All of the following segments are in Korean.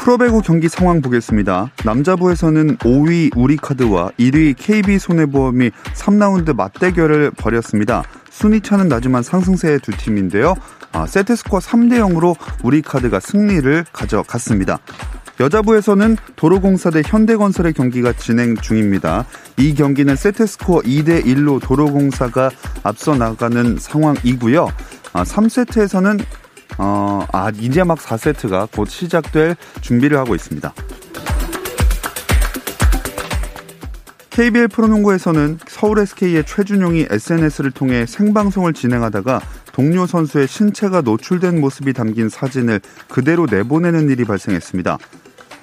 프로배구 경기 상황 보겠습니다. 남자부에서는 5위 우리카드와 1위 KB손해보험이 3라운드 맞대결을 벌였습니다. 순위차는 나지만 상승세의 두 팀인데요. 아, 세트스코어 3대 0으로 우리카드가 승리를 가져갔습니다. 여자부에서는 도로공사 대 현대건설의 경기가 진행 중입니다. 이 경기는 세트스코어 2대 1로 도로공사가 앞서 나가는 상황이고요. 아, 3세트에서는 어, 아, 이제 막 4세트가 곧 시작될 준비를 하고 있습니다. KBL 프로농구에서는 서울 SK의 최준용이 SNS를 통해 생방송을 진행하다가 동료 선수의 신체가 노출된 모습이 담긴 사진을 그대로 내보내는 일이 발생했습니다.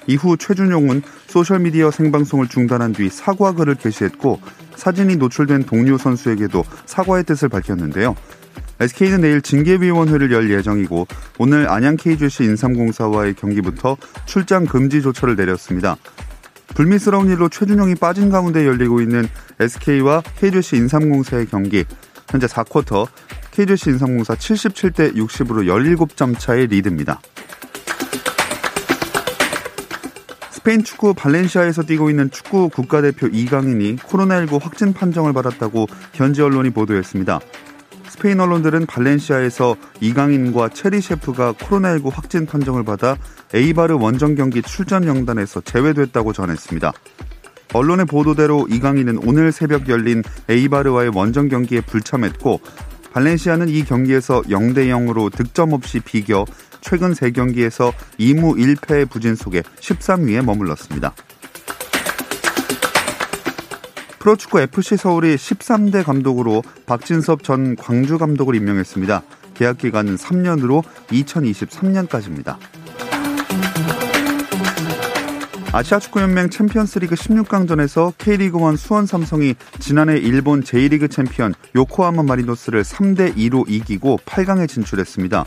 이후 최준용은 소셜미디어 생방송을 중단한 뒤 사과글을 게시했고 사진이 노출된 동료 선수에게도 사과의 뜻을 밝혔는데요. SK는 내일 징계위원회를 열 예정이고 오늘 안양 KGC 인삼공사와의 경기부터 출장 금지 조처를 내렸습니다. 불미스러운 일로 최준용이 빠진 가운데 열리고 있는 SK와 KGC 인삼공사의 경기 현재 4쿼터 KGC 인삼공사 77대 60으로 17점 차의 리드입니다. 스페인 축구 발렌시아에서 뛰고 있는 축구 국가대표 이강인이 코로나19 확진 판정을 받았다고 현지 언론이 보도했습니다. 스페인 언론들은 발렌시아에서 이강인과 체리 셰프가 코로나19 확진 판정을 받아 에이바르 원정 경기 출전 명단에서 제외됐다고 전했습니다. 언론의 보도대로 이강인은 오늘 새벽 열린 에이바르와의 원정 경기에 불참했고 발렌시아는 이 경기에서 0대 0으로 득점 없이 비겨 최근 3경기에서 2무 1패의 부진 속에 13위에 머물렀습니다. 프로축구 FC 서울이 13대 감독으로 박진섭 전 광주 감독을 임명했습니다. 계약 기간은 3년으로 2023년까지입니다. 아시아축구연맹 챔피언스리그 16강전에서 K리그1 수원 삼성이 지난해 일본 제1리그 챔피언 요코하마 마리노스를 3대 2로 이기고 8강에 진출했습니다.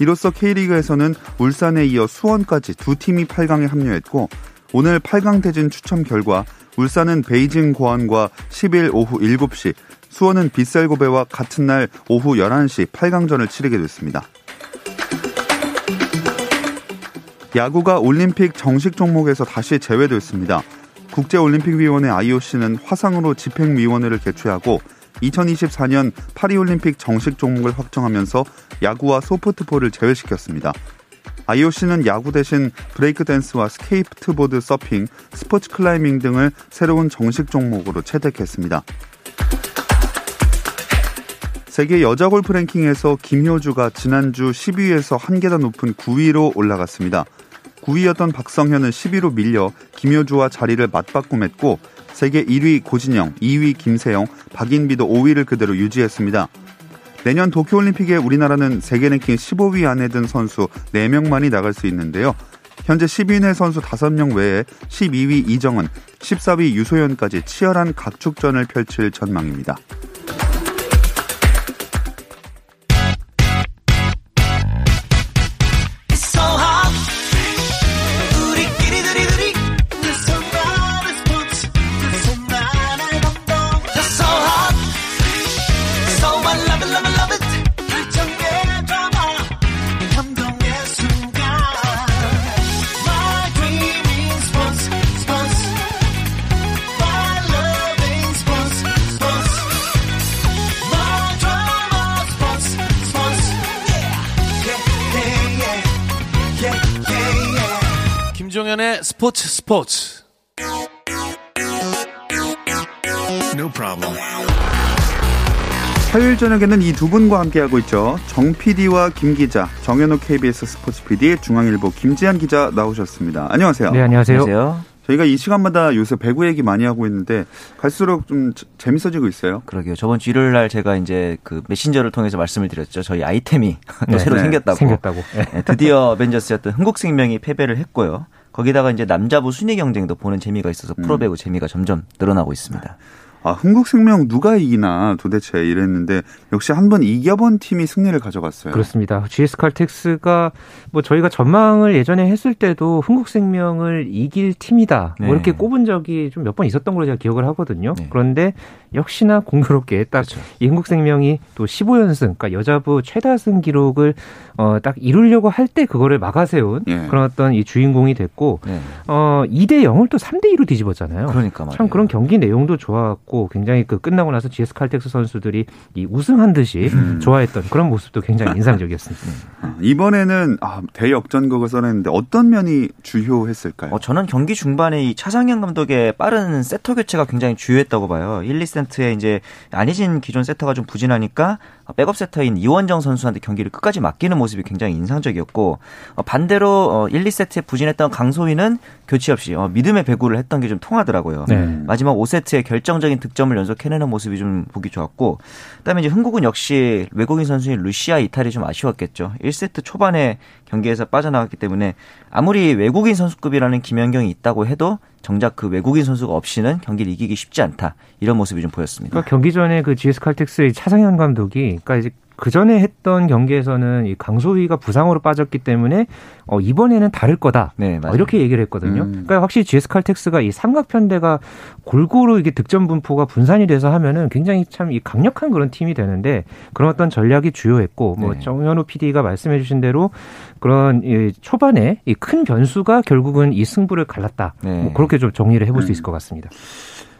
이로써 K리그에서는 울산에 이어 수원까지 두 팀이 8강에 합류했고 오늘 8강 대진 추첨 결과 울산은 베이징 고안과 10일 오후 7시, 수원은 빗살고배와 같은 날 오후 11시 8강전을 치르게 됐습니다. 야구가 올림픽 정식 종목에서 다시 제외됐습니다. 국제올림픽위원회 IOC는 화상으로 집행위원회를 개최하고 2024년 파리올림픽 정식 종목을 확정하면서 야구와 소프트볼을 제외시켰습니다. IOC는 야구 대신 브레이크 댄스와 스케이트보드 서핑, 스포츠 클라이밍 등을 새로운 정식 종목으로 채택했습니다. 세계 여자 골프 랭킹에서 김효주가 지난주 10위에서 한 계단 높은 9위로 올라갔습니다. 9위였던 박성현은 10위로 밀려 김효주와 자리를 맞바꿈했고 세계 1위 고진영, 2위 김세영, 박인비도 5위를 그대로 유지했습니다. 내년 도쿄올림픽에 우리나라는 세계 랭킹 15위 안에 든 선수 4명만이 나갈 수 있는데요. 현재 10위 선수 5명 외에 12위 이정은, 14위 유소연까지 치열한 각축전을 펼칠 전망입니다. 스포츠 스포츠. No problem. 화요일 저녁에는 이 두 분과 함께하고 있죠. 정 PD와 김 기자, 정현호 KBS 스포츠 PD, 중앙일보 김지한 기자 나오셨습니다. 안녕하세요. 네, 안녕하세요. 안녕하세요. 저희가 이 시간마다 요새 배구 얘기 많이 하고 있는데 갈수록 좀 재밌어지고 있어요. 그러게요. 저번 주 일요일 날 제가 이제 그 메신저를 통해서 말씀을 드렸죠. 저희 아이템이 또 네, 새로 네. 생겼다고. 생겼다고. 네, 드디어 어벤져스였던 흥국생명이 패배를 했고요. 거기다가 이제 남자부 순위 경쟁도 보는 재미가 있어서 음. 프로배구 재미가 점점 늘어나고 있습니다. 아, 흥국생명 누가 이기나 도대체 이랬는데 역시 한 번 이겨본 팀이 승리를 가져갔어요. 그렇습니다. GS 칼텍스가 뭐 저희가 전망을 예전에 했을 때도 흥국생명을 이길 팀이다. 네. 뭐 이렇게 꼽은 적이 좀 몇 번 있었던 걸로 제가 기억을 하거든요. 네. 그런데 역시나 공교롭게 딱이 그렇죠. 흥국생명이 또 15연승, 그러니까 여자부 최다승 기록을 어, 딱 이루려고 할 때 그거를 막아세운 예. 그런 어떤 이 주인공이 됐고 네. 어, 2대 0을 또 3대 2로 뒤집었잖아요. 그러니까 말이에요. 참 그런 경기 내용도 좋았고 굉장히 그 끝나고 나서 GS 칼텍스 선수들이 이 우승한 듯이 음. 좋아했던 그런 모습도 굉장히 인상적이었습니다. 아, 이번에는 아, 대역전극을 써냈는데 어떤 면이 주요했을까요? 어, 저는 경기 중반에 이 차상현 감독의 빠른 세터 교체가 굉장히 주요했다고 봐요. 1, 2 세트에 이제 안희진 기존 세터가 좀 부진하니까 백업 세터인 이원정 선수한테 경기를 끝까지 맡기는 모습이 굉장히 인상적이었고 어, 반대로 어, 1, 2세트에 부진했던 강소희는 교체 없이 어, 믿음의 배구를 했던 게 좀 통하더라고요. 네. 마지막 5세트에 결정적인 득점을 연속해내는 모습이 좀 보기 좋았고 그다음에 이제 흥국은 역시 외국인 선수인 루시아 이탈이 좀 아쉬웠겠죠. 1세트 초반에 경기에서 빠져나갔기 때문에 아무리 외국인 선수급이라는 김연경이 있다고 해도 정작 그 외국인 선수가 없이는 경기를 이기기 쉽지 않다. 이런 모습이 좀 보였습니다. 그러니까 경기 전에 그 GS 칼텍스의 차상현 감독이 그러니까 이제 그 전에 했던 경기에서는 이 강소희가 부상으로 빠졌기 때문에 어, 이번에는 다를 거다. 네, 어. 이렇게 얘기를 했거든요. 음. 그러니까 확실히 GS 칼텍스가 이 삼각편대가 골고루 이게 득점 분포가 분산이 돼서 하면은 굉장히 참 이 강력한 그런 팀이 되는데 그런 어떤 전략이 주요했고 뭐 네. 정현우 PD가 말씀해 주신 대로 그런 이 초반에 이 큰 변수가 결국은 이 승부를 갈랐다. 네. 뭐 그렇게 좀 정리를 해볼 수 음. 있을 것 같습니다.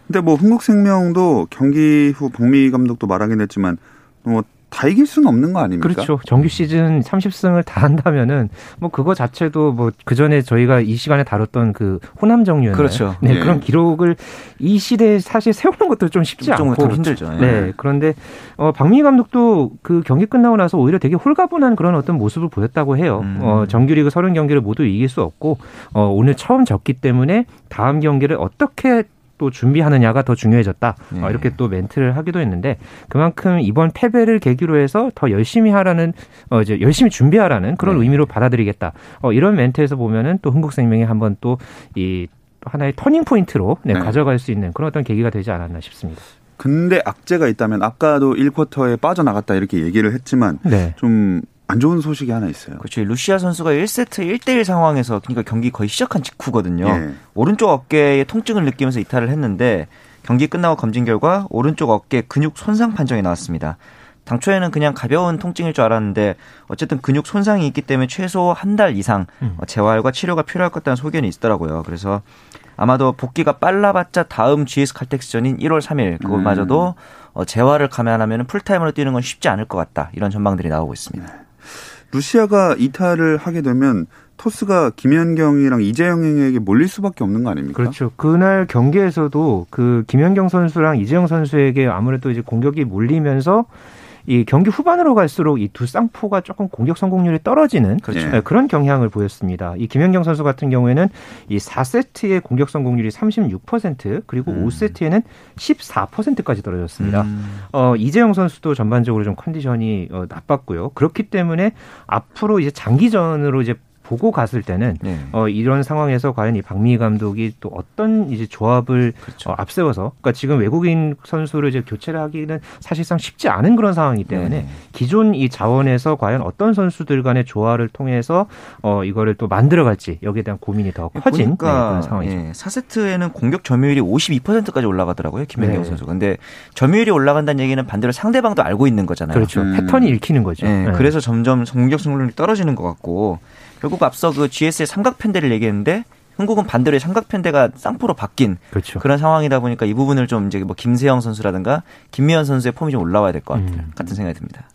근데 뭐 흥국생명도 경기 후 박미 감독도 말하긴 했지만 뭐 다 이길 수는 없는 거 아닙니까? 그렇죠. 정규 시즌 30승을 다 한다면은 뭐 그거 자체도 뭐 그 전에 저희가 이 시간에 다뤘던 그 호남 정류였나요? 그렇죠. 네, 예. 그런 기록을 이 시대에 사실 세우는 것도 좀 쉽지 좀 않고 힘들죠. 예. 네. 그런데 어 박민희 감독도 그 경기 끝나고 나서 오히려 되게 홀가분한 그런 어떤 모습을 보였다고 해요. 음. 어 정규리그 30경기를 모두 이길 수 없고 어 오늘 처음 졌기 때문에 다음 경기를 어떻게 또 준비하느냐가 더 중요해졌다. 네. 어, 이렇게 또 멘트를 하기도 했는데 그만큼 이번 패배를 계기로 해서 더 열심히 하라는 어 이제 열심히 준비하라는 그런 네. 의미로 받아들이겠다. 어 이런 멘트에서 보면은 또 흥국생명이 한번 또이 하나의 터닝 포인트로 네, 네. 가져갈 수 있는 그런 어떤 계기가 되지 않았나 싶습니다. 근데 악재가 있다면 아까도 1쿼터에 빠져나갔다 이렇게 얘기를 했지만 네. 좀 안 좋은 소식이 하나 있어요. 그렇죠. 루시아 선수가 1세트 1대1 상황에서 그러니까 경기 거의 시작한 직후거든요. 예. 오른쪽 어깨에 통증을 느끼면서 이탈을 했는데 경기 끝나고 검진 결과 오른쪽 어깨 근육 손상 판정이 나왔습니다. 당초에는 그냥 가벼운 통증일 줄 알았는데 어쨌든 근육 손상이 있기 때문에 최소 한 달 이상 음. 어, 재활과 치료가 필요할 것 같다는 소견이 있더라고요. 그래서 아마도 복귀가 빨라봤자 다음 GS 칼텍스전인 1월 3일 그것마저도 어, 재활을 감안하면 풀타임으로 뛰는 건 쉽지 않을 것 같다. 이런 전망들이 나오고 있습니다. 루시아가 이탈을 하게 되면 토스가 김연경이랑 이재영에게 몰릴 수밖에 없는 거 아닙니까? 그렇죠. 그날 경기에서도 그 김연경 선수랑 이재영 선수에게 아무래도 이제 공격이 몰리면서 이 경기 후반으로 갈수록 이 두 쌍포가 조금 공격 성공률이 떨어지는 그렇죠. 네, 그런 경향을 보였습니다. 이 김연경 선수 같은 경우에는 이 4세트의 공격 성공률이 36% 그리고 음. 5세트에는 14%까지 떨어졌습니다. 음. 어, 이재영 선수도 전반적으로 좀 컨디션이 어, 나빴고요. 그렇기 때문에 앞으로 이제 장기전으로 이제 보고 갔을 때는 네. 어, 이런 상황에서 과연 이 박미희 감독이 또 어떤 이제 조합을 그렇죠. 어, 앞세워서 그러니까 지금 외국인 선수를 이제 교체를 하기는 사실상 쉽지 않은 그런 상황이기 때문에 네. 기존 이 자원에서 과연 어떤 선수들 간의 조화를 통해서 어, 이거를 또 만들어갈지 여기에 대한 고민이 더 커진 네, 보니까 그런 상황이죠. 예, 4세트에는 공격 점유율이 52%까지 올라가더라고요. 김연경 네. 선수가. 근데 점유율이 올라간다는 얘기는 반대로 상대방도 알고 있는 거잖아요. 그렇죠. 음. 패턴이 읽히는 거죠. 예, 네. 그래서 점점 공격 승률이 떨어지는 것 같고 결국 앞서 그 GS의 삼각 편대를 얘기했는데 한국은 반대로 삼각 편대가 쌍포로 바뀐 그렇죠. 그런 상황이다 보니까 이 부분을 좀 이제 뭐 김세영 선수라든가 김미연 선수의 폼이 좀 올라와야 될것 음. 같은 생각이 듭니다.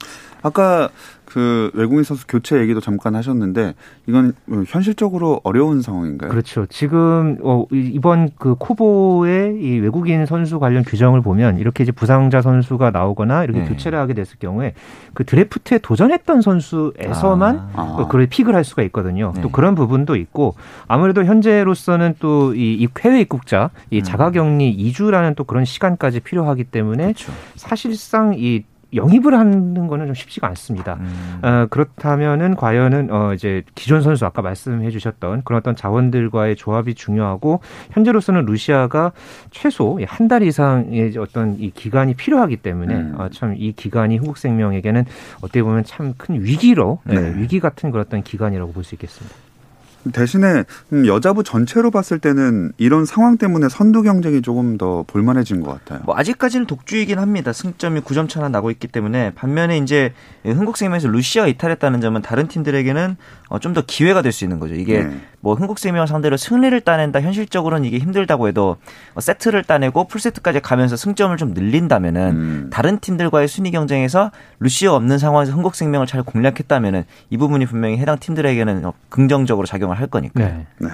아까 그 외국인 선수 교체 얘기도 잠깐 하셨는데 이건 현실적으로 어려운 상황인가요? 그렇죠. 지금 어, 이번 그 코보의 이 외국인 선수 관련 규정을 보면 이렇게 이제 부상자 선수가 나오거나 이렇게 네. 교체를 하게 됐을 경우에 그 드래프트에 도전했던 선수에서만 아. 아. 그걸 픽을 할 수가 있거든요. 네. 또 그런 부분도 있고 아무래도 현재로서는 또이 해외 입국자 이 음. 자가격리 2주라는 또 그런 시간까지 필요하기 때문에 그렇죠. 사실상 이 영입을 하는 거는 좀 쉽지가 않습니다. 음. 어, 그렇다면은 과연은 어 이제 기존 선수 아까 말씀해 주셨던 그런 어떤 자원들과의 조합이 중요하고 현재로서는 루시아가 최소 한 달 이상의 어떤 이 기간이 필요하기 때문에 음. 어, 참이 기간이 흥국생명에게는 어떻게 보면 참 큰 위기로 네. 네, 위기 같은 그런 어떤 기간이라고 볼 수 있겠습니다. 대신에 음, 여자부 전체로 봤을 때는 이런 상황 때문에 선두 경쟁이 조금 더 볼만해진 것 같아요. 뭐 아직까지는 독주이긴 합니다. 승점이 9점 차나 나고 있기 때문에 반면에 이제 흥국생명에서 루시아 이탈했다는 점은 다른 팀들에게는 어, 좀더 기회가 될 수 있는 거죠. 이게 네. 뭐 흥국생명 상대로 승리를 따낸다 현실적으로는 이게 힘들다고 해도 어, 세트를 따내고 풀세트까지 가면서 승점을 좀 늘린다면은 음. 다른 팀들과의 순위 경쟁에서 루시아 없는 상황에서 흥국생명을 잘 공략했다면은 이 부분이 분명히 해당 팀들에게는 어, 긍정적으로 작용을 할 거니까요. 네. 네.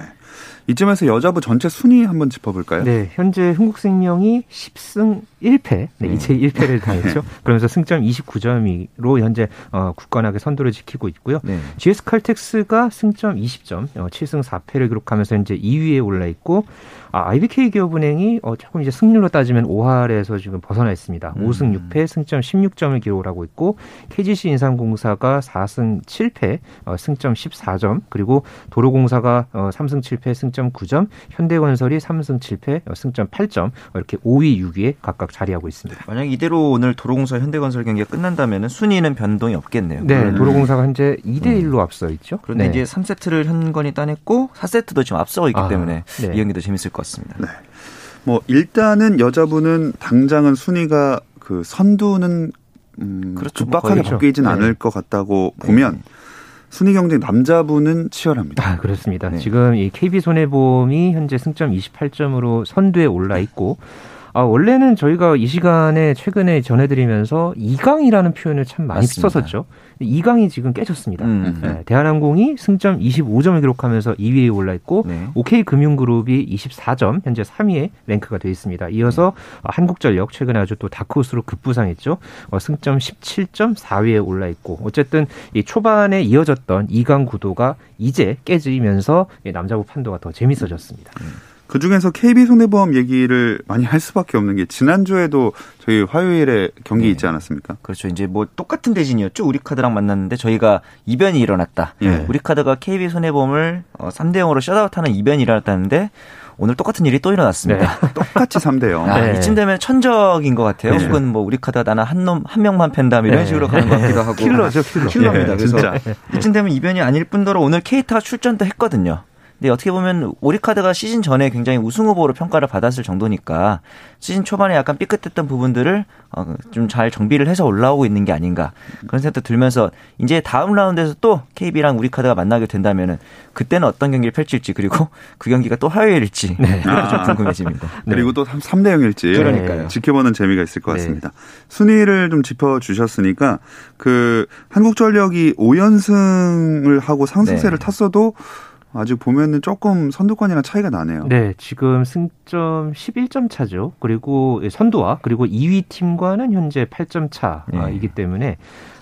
이쯤에서 여자부 전체 순위 한번 짚어볼까요? 네, 현재 흥국생명이 10승 1패, 네, 음. 이제 1패를 당했죠. 그러면서 승점 29점으로 현재 어, 굳건하게 선두를 지키고 있고요. 네. GS 칼텍스가 승점 20점, 어, 7승 4패를 기록하면서 현재 2위에 올라 있고 아, IBK 기업은행이 어, 조금 이제 승률로 따지면 5할에서 지금 벗어나 있습니다. 음. 5승 6패, 승점 16점을 기록을 하고 있고 KGC 인삼공사가 4승 7패, 어, 승점 14점, 그리고 도로공사가 어, 3승 7패, 승점 9점, 현대건설이 3승 7패, 어, 승점 8점, 어, 이렇게 5위, 6위에 각각 자리하고 있습니다. 만약 이대로 오늘 도로공사 현대건설 경기가 끝난다면 순위는 변동이 없겠네요. 네, 음. 도로공사가 현재 2대 1로 음. 앞서 있죠. 그런데 네. 이제 3세트를 현건이 따냈고 4세트도 지금 앞서고 있기 아, 때문에 네. 이 경기도 재밌을 것 같습니다. 네. 뭐 일단은 여자분은 당장은 순위가 그 선두는 음, 그렇죠. 급박하게 뭐 바뀌진 네. 않을 것 같다고 네. 보면 순위 경쟁 남자분은 치열합니다. 아, 그렇습니다. 네. 지금 이 KB 손해보험이 현재 승점 28점으로 선두에 올라 있고 아, 원래는 저희가 이 시간에 최근에 전해드리면서 이강이라는 표현을 참 많이 맞습니다. 썼었죠. 이강이 지금 깨졌습니다. 음. 네, 대한항공이 승점 25점을 기록하면서 2위에 올라 있고 네. OK금융그룹이 24점 현재 3위에 랭크가 되어 있습니다. 이어서 네. 한국전력 최근에 아주 또 다크호스로 급부상했죠. 어, 승점 17점 4위에 올라 있고 어쨌든 이 초반에 이어졌던 이강 구도가 이제 깨지면서 남자부 판도가 더 재밌어졌습니다. 음. 그 중에서 KB 손해보험 얘기를 많이 할 수밖에 없는 게 지난주에도 저희 화요일에 경기 네. 있지 않았습니까? 그렇죠. 이제 뭐 똑같은 대진이었죠. 우리카드랑 만났는데 저희가 이변이 일어났다. 네. 우리카드가 KB 손해보험을 3대 어, 0으로 셧아웃하는 이변이 일어났다는데 오늘 똑같은 일이 또 일어났습니다. 네. 똑같이 3대 0. 아, 네. 이쯤 되면 천적인 것 같아요. 네. 혹은 뭐 우리 카드가 나는 한 놈, 한 명만 팬다 이런 네. 식으로 가는 것 같기도 하고. 킬러죠, 킬러. 킬러입니다. 그래서 이쯤 되면 이변이 아닐 뿐더러 오늘 케이타가 출전도 했거든요. 근데 어떻게 보면 오리카드가 시즌 전에 굉장히 우승 후보로 평가를 받았을 정도니까 시즌 초반에 약간 삐끗했던 부분들을 어, 좀 잘 정비를 해서 올라오고 있는 게 아닌가 그런 생각도 들면서 이제 다음 라운드에서 또 KB랑 우리카드가 만나게 된다면은 그때는 어떤 경기를 펼칠지 그리고 그 경기가 또 화요일일지 네. 좀 아. 궁금해집니다. 네. 그리고 또 3대 0일지 그러니까요. 지켜보는 재미가 있을 것 네. 같습니다. 네. 순위를 좀 짚어 주셨으니까 그 한국전력이 5연승을 하고 상승세를 네. 탔어도 아직 보면은 조금 선두권이랑 차이가 나네요. 네, 지금 승점 11점 차죠. 그리고 선두와 그리고 2위 팀과는 현재 8점 차이기 네. 때문에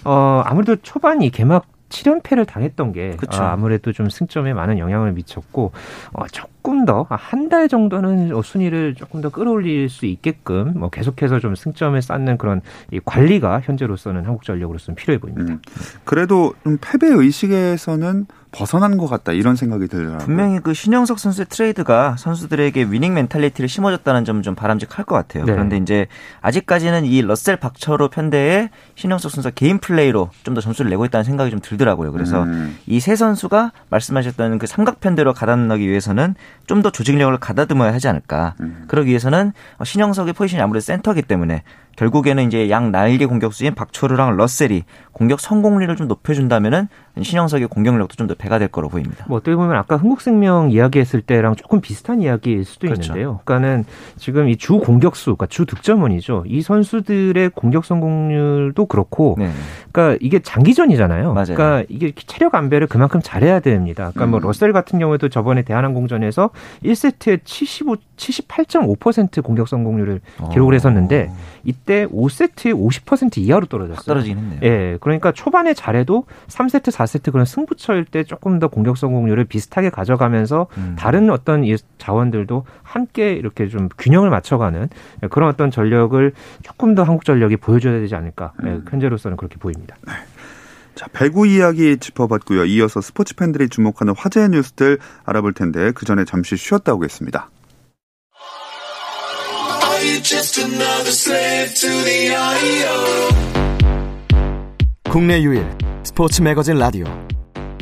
어 아무래도 초반이 개막 7연패를 당했던 게 그쵸. 아, 아무래도 좀 승점에 많은 영향을 미쳤고 어, 조금 더 한 달 정도는 순위를 조금 더 끌어올릴 수 있게끔 뭐 계속해서 좀 승점을 쌓는 그런 이 관리가 현재로서는 한국전력으로서는 필요해 보입니다. 음. 그래도 좀 패배 의식에서는 벗어난 것 같다 이런 생각이 들더라고요. 분명히 그 신영석 선수의 트레이드가 선수들에게 winning mentality를 심어줬다는 점은 좀 바람직할 것 같아요. 네. 그런데 이제 아직까지는 이 러셀 박철우 편대에 신영석 선수가 개인 플레이로 좀 더 점수를 내고 있다는 생각이 좀 들더라고요. 그래서 음. 이세 선수가 말씀하셨던 그 삼각 편대로 가다놓기 위해서는 좀 더 조직력을 가다듬어야 하지 않을까. 음. 그러기 위해서는 신영석의 포지션이 아무래도 센터기 때문에 결국에는 이제 양 날개 공격수인 박철우랑 러셀이 공격 성공률을 좀 높여준다면은 신영석의 공격력도 좀 더 배가 될 거로 보입니다. 뭐 어떻게 보면 아까 흥국생명 이야기했을 때랑 조금 비슷한 이야기일 수도 그렇죠. 있는데요. 그러니까는 지금 이 주 공격수, 그러니까 주 득점원이죠. 이 선수들의 공격 성공률도 그렇고, 네. 그러니까 이게 장기전이잖아요. 맞아요. 그러니까 이게 체력 안배를 그만큼 잘해야 됩니다. 그러니까 뭐 음. 러셀 같은 경우에도 저번에 대한항공전에서 1세트에 75, 78.5% 공격 성공률을 기록을 했었는데 이때 5세트에 50% 이하로 떨어졌어요. 확 떨어지긴 했네요. 예, 그러니까 초반에 잘해도 3세트, 4세트 그런 승부처일 때 조금 더 공격 성공률을 비슷하게 가져가면서 음. 다른 어떤 이 자원들도 함께 이렇게 좀 균형을 맞춰가는 그런 어떤 전력을 조금 더 한국 전력이 보여줘야 되지 않을까. 예, 음. 현재로서는 그렇게 보입니다. 자, 배구 이야기 짚어봤고요. 이어서 스포츠 팬들이 주목하는 화제의 뉴스들 알아볼 텐데 그 전에 잠시 쉬었다 오겠습니다. 국내 유일 스포츠 매거진 라디오.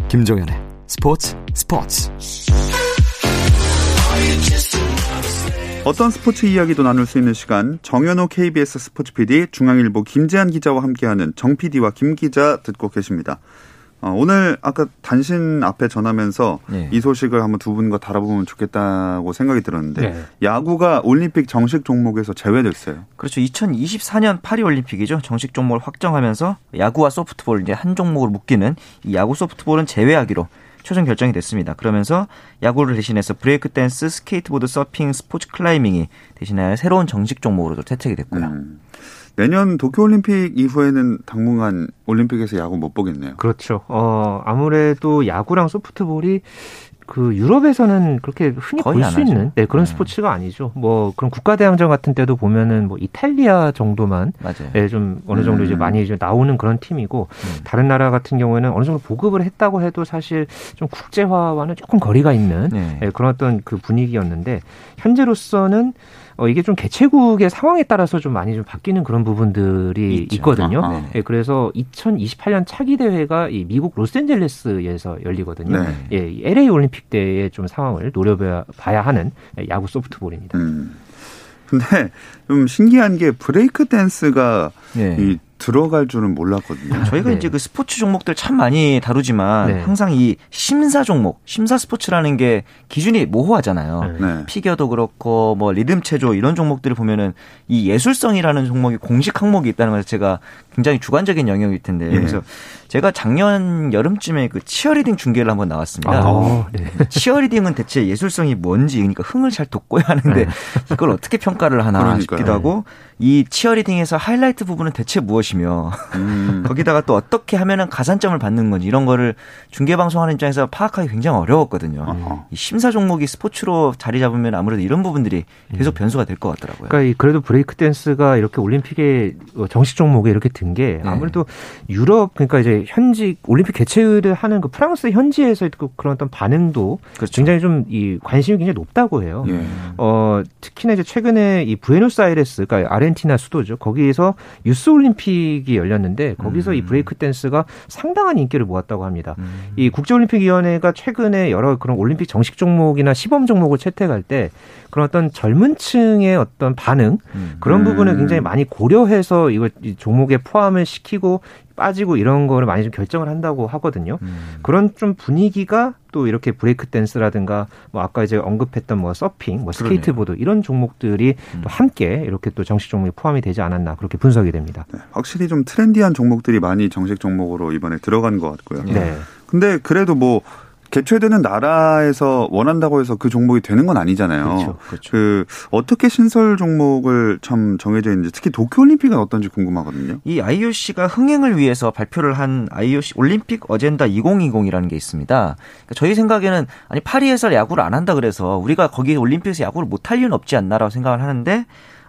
김종현의 스포츠 스포츠. 어떤 스포츠 이야기도 나눌 수 있는 시간 정현호 KBS 스포츠 PD 중앙일보 김재한 기자와 함께하는 정 PD와 김 기자 듣고 계십니다. 어, 오늘 아까 단신 앞에 전하면서 네. 이 소식을 한번 두 분과 다뤄보면 좋겠다고 생각이 들었는데 네. 야구가 올림픽 정식 종목에서 제외됐어요. 그렇죠. 2024년 파리 올림픽이죠. 정식 종목을 확정하면서 야구와 소프트볼 이제 한 종목을 묶이는 이 야구 소프트볼은 제외하기로 최종 결정이 됐습니다. 그러면서 야구를 대신해서 브레이크 댄스, 스케이트보드, 서핑, 스포츠 클라이밍이 대신하여 새로운 정식 종목으로 도 채택이 됐고요. 음. 내년 도쿄올림픽 이후에는 당분간 올림픽에서 야구 못 보겠네요. 그렇죠. 어, 아무래도 야구랑 소프트볼이 그 유럽에서는 그렇게 흔히 볼안 수. 있는 네, 그런 네. 스포츠가 아니죠. 뭐 그런 국가대항전 같은 때도 보면은 뭐 이탈리아 정도만 맞아요. 예, 좀 어느 정도 이제 음. 많이 이제 나오는 그런 팀이고 음. 다른 나라 같은 경우에는 어느 정도 보급을 했다고 해도 사실 좀 국제화와는 조금 거리가 있는 네. 예, 그런 어떤 그 분위기였는데 현재로서는 어, 이게 좀 개최국의 상황에 따라서 좀 많이 좀 바뀌는 그런 부분들이 있죠. 있거든요. 아하. 예, 그래서 2028년 차기 대회가 이 미국 로스앤젤레스에서 열리거든요. 네. 예, 이 LA 올림픽 때의 좀 상황을 노려봐야 봐야 하는 야구 소프트볼입니다. 음. 근데 좀 신기한 게 브레이크 댄스가 네. 이 들어갈 줄은 몰랐거든요. 저희가 네. 이제 그 스포츠 종목들 참 많이 다루지만 네. 항상 이 심사 종목, 심사 스포츠라는 게 기준이 모호하잖아요. 네. 네. 피겨도 그렇고 뭐 리듬 체조 이런 종목들을 보면은 이 예술성이라는 종목이 공식 항목이 있다는 것 자체가 굉장히 주관적인 영역일 텐데 예. 그래서 제가 작년 여름쯤에 그 치어리딩 중계를 한번 나왔습니다. 아, 네. 치어리딩은 대체 예술성이 뭔지 그러니까 흥을 잘 돋궈야 하는데 이걸 어떻게 평가를 하나 그러니까요. 싶기도 하고 이 치어리딩에서 하이라이트 부분은 대체 무엇이며 음. 거기다가 또 어떻게 하면은 가산점을 받는 건지 이런 거를 중계 방송하는 입장에서 파악하기 굉장히 어려웠거든요. 이 심사 종목이 스포츠로 자리 잡으면 아무래도 이런 부분들이 계속 음. 변수가 될 것 같더라고요. 그러니까 이 그래도 브레이크 댄스가 이렇게 올림픽에 어, 정식 종목에 이렇게 든게 네. 아무래도 유럽 그러니까 이제 현지 올림픽 개최를 하는 그 프랑스 현지에서 그 그런 어떤 반응도 그렇죠. 굉장히 좀 이 관심이 굉장히 높다고 해요. 예. 어, 특히나 이제 최근에 이 부에노스아이레스, 그러니까 아르헨티나 수도죠. 거기에서 유스 올림픽이 열렸는데 거기서 이 음. 브레이크 댄스가 상당한 인기를 모았다고 합니다. 음. 이 국제올림픽위원회가 최근에 여러 그런 올림픽 정식 종목이나 시범 종목을 채택할 때 그런 어떤 젊은 층의 어떤 반응 음. 그런 음. 부분을 굉장히 많이 고려해서 이걸 이 종목에 포함 을 시키고 빠지고 이런 거를 많이 좀 결정을 한다고 하거든요. 음. 그런 좀 분위기가 또 이렇게 브레이크 댄스라든가 뭐 아까 이제 언급했던 뭐 서핑, 뭐 그러네요. 스케이트보드 이런 종목들이 음. 또 함께 이렇게 또 정식 종목에 포함이 되지 않았나 그렇게 분석이 됩니다. 네, 확실히 좀 트렌디한 종목들이 많이 정식 종목으로 이번에 들어간 것 같고요. 예. 네. 근데 그래도 뭐 개최되는 나라에서 원한다고 해서 그 종목이 되는 건 아니잖아요. 그렇죠. 그렇죠. 그 어떻게 신설 종목을 참 정해져 있는지 특히 도쿄 올림픽은 어떤지 궁금하거든요. 이 IOC가 흥행을 위해서 발표를 한 IOC 올림픽 어젠다 2020이라는 게 있습니다. 그러니까 저희 생각에는 아니 파리에서 야구를 안 한다 그래서 우리가 거기 올림픽에서 야구를 못할 이유는 없지 않나라고 생각을 하는데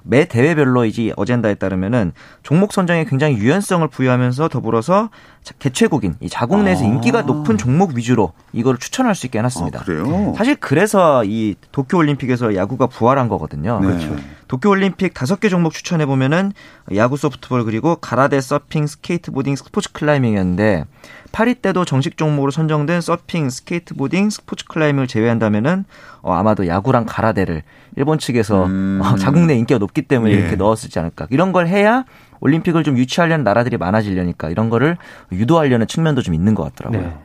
매 대회별로 이제 어젠다에 따르면은 종목 선정에 굉장히 유연성을 부여하면서 더불어서 자- 개최국인 이 자국 내에서 아. 인기가 높은 종목 위주로 이거를 추천할 수 있게 해놨습니다. 아, 그래요? 사실 그래서 이 도쿄 올림픽에서 야구가 부활한 거거든요. 네. 그렇죠. 도쿄올림픽 다섯 개 종목 추천해 보면은 야구, 소프트볼 그리고 가라데, 서핑, 스케이트보딩, 스포츠 클라이밍이었는데 파리 때도 정식 종목으로 선정된 서핑, 스케이트보딩, 스포츠 클라이밍을 제외한다면은 어, 아마도 야구랑 가라데를 일본 측에서 음. 어, 자국 내 인기가 높기 때문에 예. 이렇게 넣었을지 않을까. 이런 걸 해야 올림픽을 좀 유치하려는 나라들이 많아지려니까 이런 거를 유도하려는 측면도 좀 있는 것 같더라고요. 네.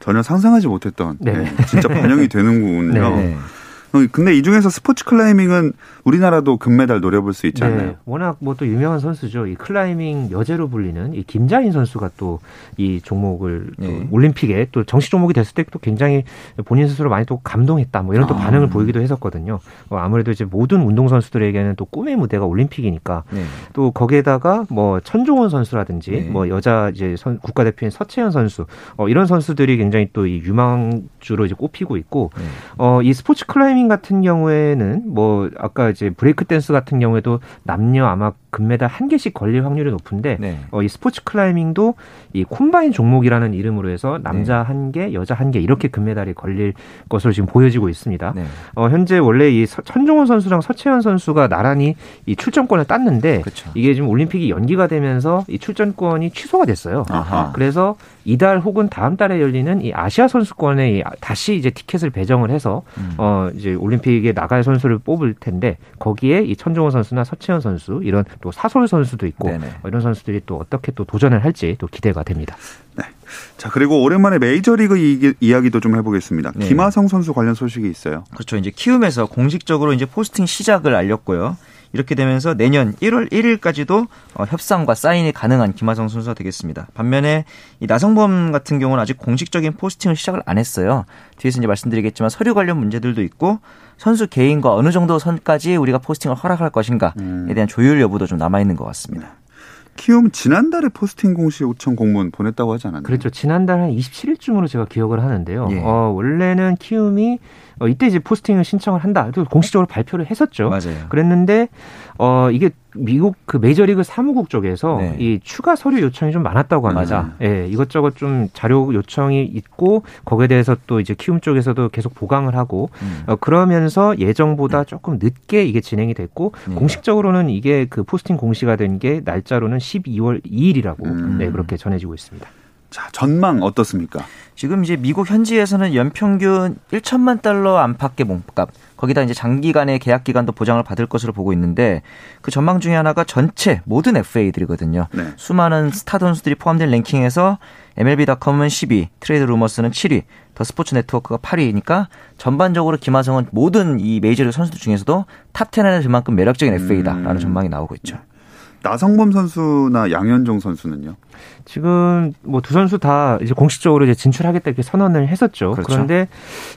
전혀 상상하지 못했던 네. 네, 진짜 반영이 되는군요. 네. 네. 어, 근데 이 중에서 스포츠 클라이밍은 우리나라도 금메달 노려볼 수 있지 않나요? 네, 워낙 뭐 또 유명한 선수죠. 이 클라이밍 여제로 불리는 이 김자인 선수가 또 이 종목을 또 네. 올림픽에 또 정식 종목이 됐을 때 또 굉장히 본인 스스로 많이 또 감동했다. 뭐 이런 또 아. 반응을 보이기도 했었거든요. 어, 아무래도 이제 모든 운동 선수들에게는 또 꿈의 무대가 올림픽이니까 네. 또 거기에다가 뭐 천종원 선수라든지 네. 뭐 여자 이제 선- 국가대표인 서채현 선수 어, 이런 선수들이 굉장히 또 이 유망주로 이제 꼽히고 있고 네. 어, 이 스포츠 클라이밍 같은 경우에는 뭐 아까 이제 브레이크 댄스 같은 경우에도 남녀 아마 금메달 한 개씩 걸릴 확률이 높은데 네. 어, 이 스포츠 클라이밍도 이 combine 종목이라는 이름으로 해서 남자 한 개, 여자 한 개 이렇게 금메달이 걸릴 것으로 지금 보여지고 있습니다. 네. 어, 현재 원래 이 서- 천종원 선수랑 서채연 선수가 나란히 이 출전권을 땄는데 그렇죠. 이게 지금 올림픽이 연기가 되면서 이 출전권이 취소가 됐어요. 아하. 그래서 이달 혹은 다음 달에 열리는 이 아시아 선수권에 다시 이제 티켓을 배정을 해서 음. 어 이제 올림픽에 나갈 선수를 뽑을 텐데 거기에 이 천종원 선수나 서채연 선수 이런 또 사솔 선수도 있고 네네. 어, 이런 선수들이 또 어떻게 또 도전을 할지 또 기대가 됩니다. 자 그리고 오랜만에 메이저리그 이, 이야기도 좀 해보겠습니다. 네. 김하성 선수 관련 소식이 있어요. 그렇죠. 이제 키움에서 공식적으로 이제 포스팅 시작을 알렸고요. 이렇게 되면서 내년 1월 1일까지도 어, 협상과 사인이 가능한 김하성 선수가 되겠습니다. 반면에 이 나성범 같은 경우는 아직 공식적인 포스팅을 시작을 안 했어요. 뒤에서 이제 말씀드리겠지만 서류 관련 문제들도 있고 선수 개인과 어느 정도 선까지 우리가 포스팅을 허락할 것인가에 음. 대한 조율 여부도 좀 남아 있는 것 같습니다. 키움 지난달에 포스팅 공시 요청 공문 보냈다고 하지 않았나요? 그렇죠. 지난달 한 27일쯤으로 제가 기억을 하는데요. 예. 어, 원래는 키움이 어, 이때 이제 포스팅을 신청을 한다. 또 공식적으로 발표를 했었죠. 맞아요. 그랬는데 어 이게 미국 그 메이저리그 사무국 쪽에서 네. 이 추가 서류 요청이 좀 많았다고 합니다. 예, 이것저것 좀 자료 요청이 있고 거기에 대해서 또 이제 키움 쪽에서도 계속 보강을 하고 음. 어 그러면서 예정보다 조금 늦게 이게 진행이 됐고 네. 공식적으로는 이게 그 포스팅 공시가 된 게 날짜로는 12월 2일이라고 음. 네, 그렇게 전해지고 있습니다. 자 전망 어떻습니까? 지금 이제 미국 현지에서는 연평균 1천만 달러 안팎의 몸값 거기다 이제 장기간의 계약 기간도 보장을 받을 것으로 보고 있는데 그 전망 중에 하나가 전체 모든 FA들이거든요. 네. 수많은 스타 선수들이 포함된 랭킹에서 MLB.com은 10위, 트레이드 루머스는 7위, 더 스포츠 네트워크가 8위니까 전반적으로 김하성은 모든 이 메이저리그 선수들 중에서도 top 10 안에 들 만큼 매력적인 FA다라는 음. 전망이 나오고 있죠. 나성범 선수나 양현종 선수는요? 지금 뭐 두 선수 다 이제 공식적으로 이제 진출하겠다 이렇게 선언을 했었죠. 그렇죠. 그런데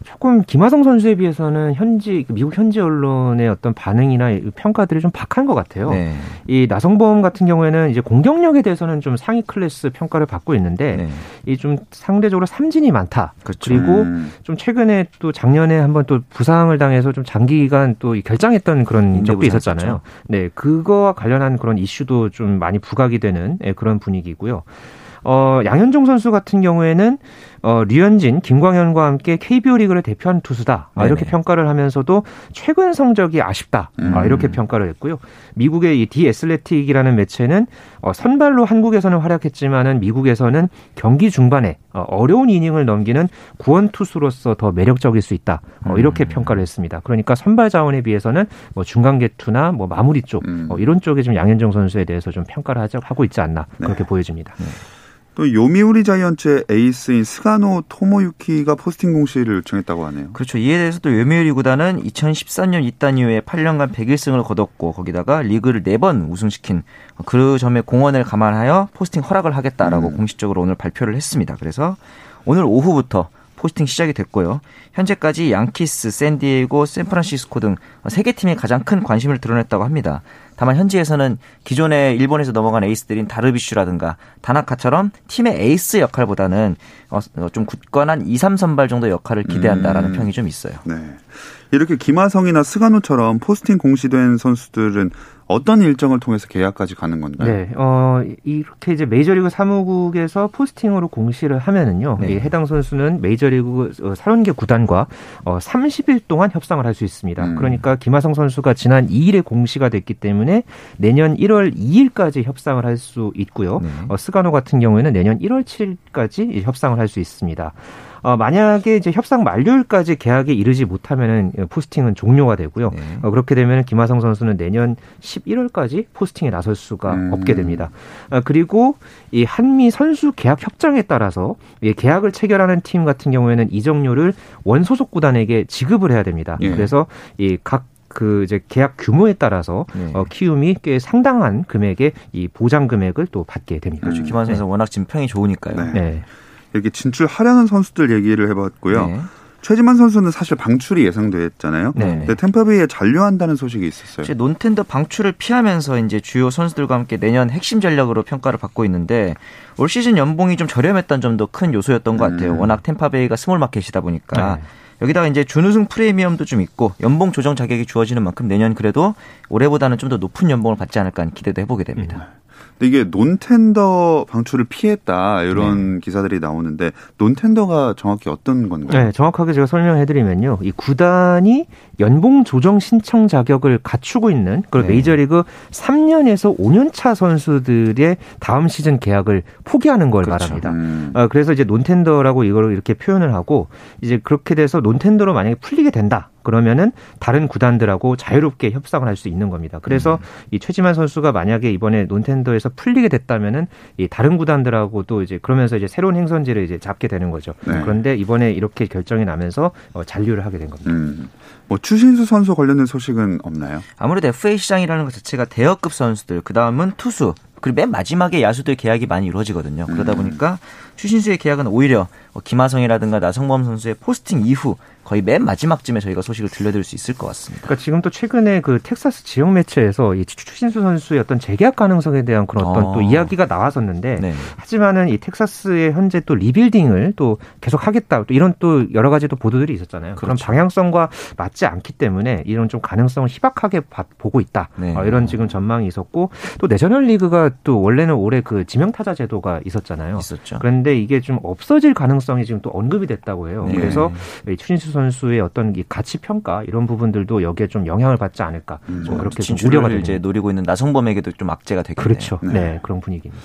조금 김하성 선수에 비해서는 현지 그 미국 현지 언론의 어떤 반응이나 이 평가들이 좀 박한 것 같아요. 네. 이 나성범 같은 경우에는 이제 공격력에 대해서는 좀 상위 클래스 평가를 받고 있는데 네. 이좀 상대적으로 삼진이 많다. 그렇죠. 그리고 음. 좀 최근에 또 작년에 한번 또 부상을 당해서 좀 장기간 또이 결장했던 그런 적도 있었잖아요. 네, 그거와 관련한 그런 이슈도 좀 많이 부각이 되는 예, 그런 분위기고요. 있고요. 어, 양현종 선수 같은 경우에는 어, 류현진, 김광현과 함께 KBO 리그를 대표하는 투수다. 아, 이렇게 네네. 평가를 하면서도 최근 성적이 아쉽다. 아, 음. 이렇게 평가를 했고요. 미국의 이 디애슬레틱이라는 매체는 어, 선발로 한국에서는 활약했지만은 미국에서는 경기 중반에 어, 어려운 이닝을 넘기는 구원 투수로서 더 매력적일 수 있다. 어, 이렇게 음. 평가를 했습니다. 그러니까 선발 자원에 비해서는 뭐 중간 계투나 뭐 마무리 쪽 음. 어, 이런 쪽에 좀 양현종 선수에 대해서 좀 평가를 하고 있지 않나 그렇게 네. 보여집니다. 또 요미우리 자이언츠의 에이스인 스가노 토모유키가 포스팅 공시를 요청했다고 하네요. 그렇죠. 이에 대해서 또 요미우리 구단은 2013년 입단 이후에 8년간 101승을 거뒀고 거기다가 리그를 4번 우승시킨 그 점의 공헌을 감안하여 포스팅 허락을 하겠다라고 음. 공식적으로 오늘 발표를 했습니다. 그래서 오늘 오후부터 포스팅 시작이 됐고요. 현재까지 양키스, 샌디에이고, 샌프란시스코 등 세 개 팀이 가장 큰 관심을 드러냈다고 합니다. 다만 현지에서는 기존에 일본에서 넘어간 에이스들인 다르비슈라든가 다나카처럼 팀의 에이스 역할보다는 어, 좀 굳건한 2, 3선발 정도 역할을 기대한다라는 음. 평이 좀 있어요. 네. 이렇게 김하성이나 스가노처럼 포스팅 공시된 선수들은 어떤 일정을 통해서 계약까지 가는 건가요? 네, 어, 이렇게 이제 메이저리그 사무국에서 포스팅으로 공시를 하면은요, 네. 이 해당 선수는 메이저리그 어, 서른 개 구단과 어, 30일 동안 협상을 할 수 있습니다. 음. 그러니까 김하성 선수가 지난 2일에 공시가 됐기 때문에 내년 1월 2일까지 협상을 할 수 있고요. 네. 어, 스가노 같은 경우에는 내년 1월 7일까지 협상을 할 수 있습니다. 어, 만약에 이제 협상 만료일까지 계약에 이르지 못하면은 포스팅은 종료가 되고요. 네. 어, 그렇게 되면 김하성 선수는 내년 11월까지 포스팅에 나설 수가 음. 없게 됩니다. 어, 그리고 이 한미 선수 계약 협정에 따라서 이 계약을 체결하는 팀 같은 경우에는 이적료를 원소속 구단에게 지급을 해야 됩니다. 예. 그래서 이각 그 이제 계약 규모에 따라서 네. 어, 키움이 꽤 상당한 금액의 이 보장 금액을 또 받게 됩니다. 그렇죠. 김하성 선수 는 워낙 지금 평이 좋으니까요. 네. 네. 이렇게 진출하려는 선수들 얘기를 해봤고요. 네. 최지만 선수는 사실 방출이 예상됐잖아요. 네. 근데 템파베이에 잔류한다는 소식이 있었어요. 사실 논텐더 방출을 피하면서 이제 주요 선수들과 함께 내년 핵심 전력으로 평가를 받고 있는데 올 시즌 연봉이 좀 저렴했던 점도 큰 요소였던 것 같아요. 음. 워낙 템파베이가 small market이다 보니까 네. 여기다가 이제 준우승 프리미엄도 좀 있고 연봉 조정 자격이 주어지는 만큼 내년 그래도 올해보다는 좀 더 높은 연봉을 받지 않을까 기대도 해보게 됩니다. 근데 이게 non-tender 방출을 피했다 이런 기사들이 나오는데 non-tender가 정확히 어떤 건가요? 네, 정확하게 제가 설명해드리면요. 이 구단이 연봉 조정 신청 자격을 갖추고 있는 그 네. 메이저리그 3년에서 5년 차 선수들의 다음 시즌 계약을 포기하는 걸 그렇죠. 말합니다. 음. 어, 그래서 이제 논텐더라고 이걸 이렇게 표현을 하고 이제 그렇게 돼서 논텐더로 만약에 풀리게 된다. 그러면은 다른 구단들하고 자유롭게 협상을 할 수 있는 겁니다. 그래서 음. 이 최지만 선수가 만약에 이번에 논텐더에서 풀리게 됐다면은 이 다른 구단들하고 또 이제 그러면서 이제 새로운 행선지를 이제 잡게 되는 거죠. 네. 그런데 이번에 이렇게 결정이 나면서 어, 잔류를 하게 된 겁니다. 음. 뭐 추신수 선수 관련된 소식은 없나요? 아무래도 FA 시장이라는 것 자체가 대어급 선수들, 그 다음은 투수, 그리고 맨 마지막에 야수들 계약이 많이 이루어지거든요. 그러다 보니까 추신수의 계약은 오히려 뭐 김하성이라든가 나성범 선수의 포스팅 이후 거의 맨 마지막쯤에 저희가 소식을 들려드릴 수 있을 것 같습니다. 그러니까 지금 또 최근에 그 텍사스 지역 매체에서 이 추- 추신수 선수의 어떤 재계약 가능성에 대한 그런 어떤 어. 또 이야기가 나왔었는데 네. 하지만은 이 텍사스의 현재 또 리빌딩을 또 계속 하겠다 또 이런 또 여러 가지 또 보도들이 있었잖아요. 그런 그렇죠. 방향성과 맞지 않기 때문에 이런 좀 가능성을 희박하게 봐- 보고 있다. 네. 어, 이런 지금 전망이 있었고 또 내셔널 리그가 또 원래는 올해 그 지명 타자 제도가 있었잖아요. 있었죠. 그런데 이게 좀 없어질 가능성이 지금 또 언급이 됐다고 해요. 네. 그래서 이 추신수 선수의 어떤 이 가치 평가 이런 부분들도 여기에 좀 영향을 받지 않을까 음. 좀 그렇게 좀 우려가 이제 되는 노리고 있는 나성범에게도 좀 악재가 되겠네요. 그렇죠. 네. 네. 그런 분위기입니다.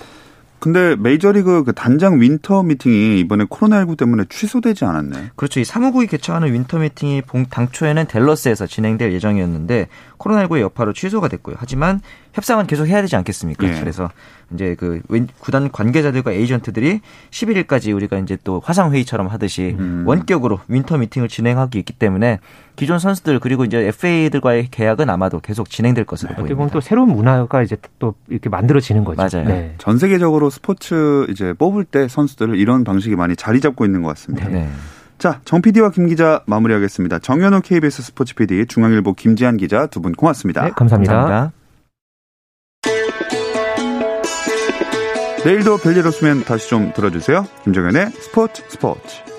근데 메이저리그 그 단장 winter meeting이 이번에 코로나19 때문에 취소되지 않았나요? 그렇죠. 이 사무국이 개최하는 winter meeting이 봉- 당초에는 댈러스에서 진행될 예정이었는데 코로나19의 여파로 취소가 됐고요. 하지만 협상은 계속 해야 되지 않겠습니까? 예. 그래서 이제 그 웬- 구단 관계자들과 에이전트들이 11일까지 우리가 이제 또 화상 회의처럼 하듯이 음. 원격으로 winter meeting을 진행하고 있기 때문에 기존 선수들 그리고 이제 FA들과의 계약은 아마도 계속 진행될 것으로 어떻게 보입니다. 또 새로운 문화가 이제 또 이렇게 만들어지는 거죠. 맞아요. 네. 전 세계적으로 스포츠 이제 뽑을 때 선수들을 이런 방식이 많이 자리 잡고 있는 것 같습니다. 네. 자, 정 PD와 김 기자 마무리하겠습니다. 정현호 KBS 스포츠 PD, 중앙일보 김지한 기자 두 분 고맙습니다. 네, 감사합니다. 감사합니다. 내일도 별일 없으면 다시 좀 들어주세요. 김정현의 스포츠 스포츠.